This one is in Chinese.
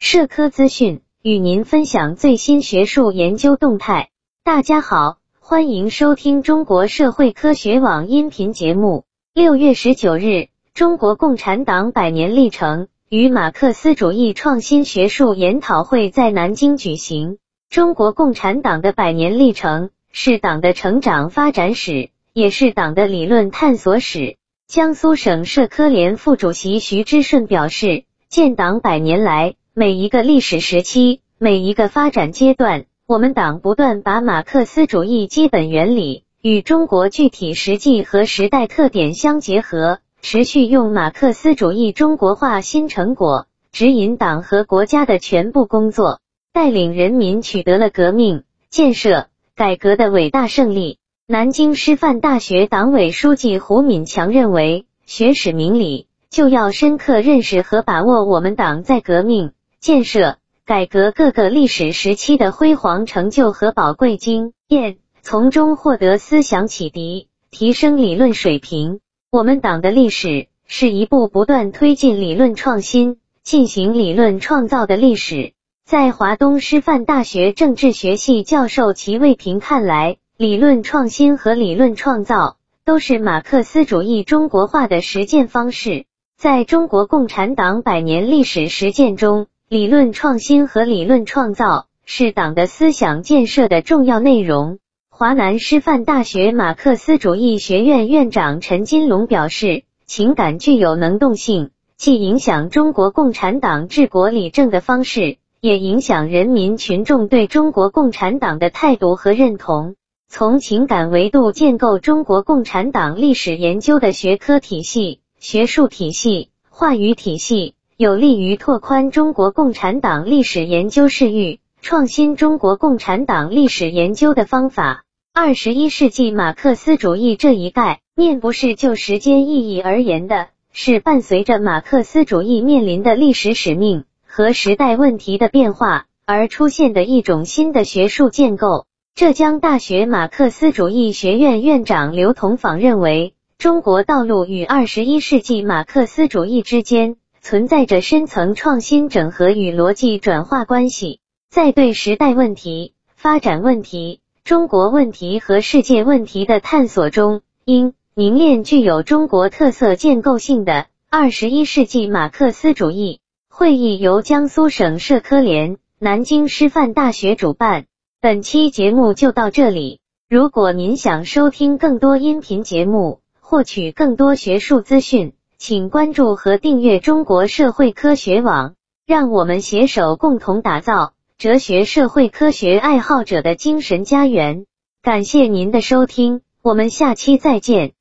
社科资讯，与您分享最新学术研究动态。大家好，欢迎收听中国社会科学网音频节目。六月十九日，中国共产党百年历程与马克思主义创新学术研讨会在南京举行。中国共产党的百年历程是党的成长发展史，也是党的理论探索史。江苏省社科联副主席徐之顺表示，建党百年来，每一个历史时期，每一个发展阶段，我们党不断把马克思主义基本原理与中国具体实际和时代特点相结合，持续用马克思主义中国化新成果指引党和国家的全部工作，带领人民取得了革命、建设、改革的伟大胜利。南京师范大学党委书记胡敏强认为，学史明理就要深刻认识和把握我们党在革命、建设、改革各个历史时期的辉煌成就和宝贵经验，从中获得思想启迪，提升理论水平。我们党的历史是一部不断推进理论创新、进行理论创造的历史。在华东师范大学政治学系教授齐卫平看来，理论创新和理论创造都是马克思主义中国化的实践方式。在中国共产党百年历史实践中，理论创新和理论创造是党的思想建设的重要内容。华南师范大学马克思主义学院院长陈金龙表示：“情感具有能动性，既影响中国共产党治国理政的方式，也影响人民群众对中国共产党的态度和认同。”从情感维度建构中国共产党历史研究的学科体系、学术体系、话语体系，有利于拓宽中国共产党历史研究视域，创新中国共产党历史研究的方法。二十一世纪马克思主义这一概念不是就时间意义而言的，是伴随着马克思主义面临的历史使命和时代问题的变化而出现的一种新的学术建构。浙江大学马克思主义学院院长刘同访认为，中国道路与二十一世纪马克思主义之间存在着深层创新整合与逻辑转化关系。在对时代问题、发展问题、中国问题和世界问题的探索中，应凝练具有中国特色建构性的二十一世纪马克思主义。会议由江苏省社科联、南京师范大学主办。本期节目就到这里。如果您想收听更多音频节目，获取更多学术资讯，请关注和订阅中国社会科学网。让我们携手共同打造哲学社会科学爱好者的精神家园。感谢您的收听，我们下期再见。